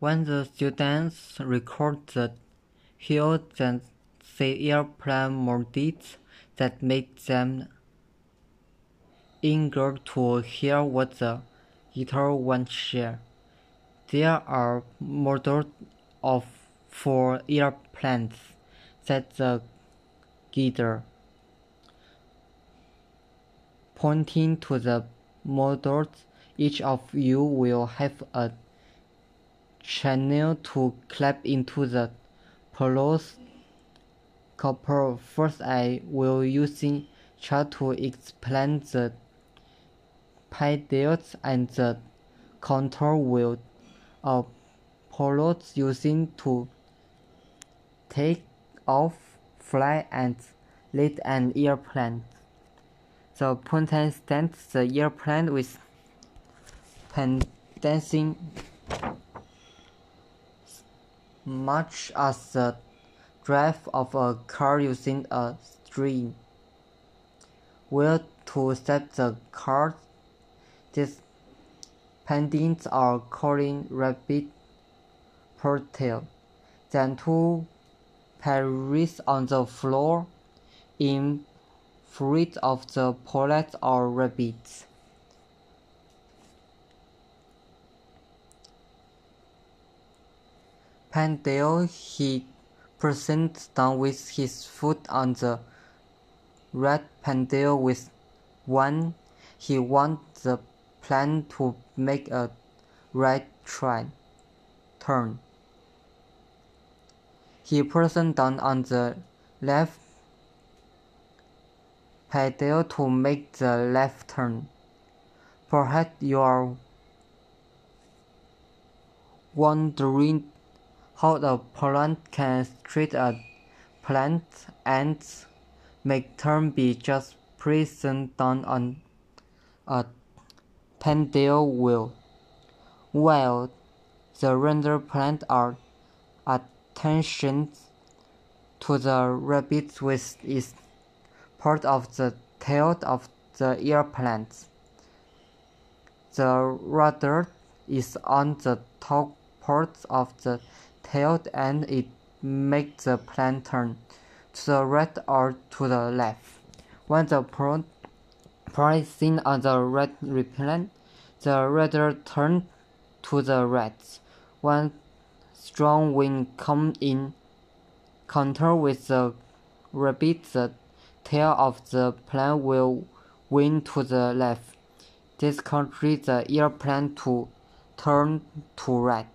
When the students record the hear then see airplane models that make them eager to hear what the wants to share. There are models of four airplanes, said the guitar, pointing to the models. Each of you will have a channel to clap into the pillows couple. First, I will using chart to explain the pedals and the contour wheel of uh, pilot using to take off, fly, and lead an airplane. The pilot stands the airplane with dancing much as the drive of a car using a string Where to set the car. These pendants are called rabbit portal. Then two parries on the floor in front of the pilot or rabbits. Pendle he presents down with his foot on the red pendle with one. He wants the plane to make a right turn. Turn. He presses down on the left pedal to make the left turn. Perhaps you are wondering how a plant can treat a plant and make turn be just pressing down on a pendle wheel. While the render plant are attention to the rabbit with is part of the tail of the airplane. The rudder is on the top part of the tail and it makes the plane turn to the right or to the left. When the plane is seen on the right plane, the rudder turns to the right. When strong wind comes in contact with the rabbit, the tail of the plane will wind to the left. This causes the airplane to turn to right.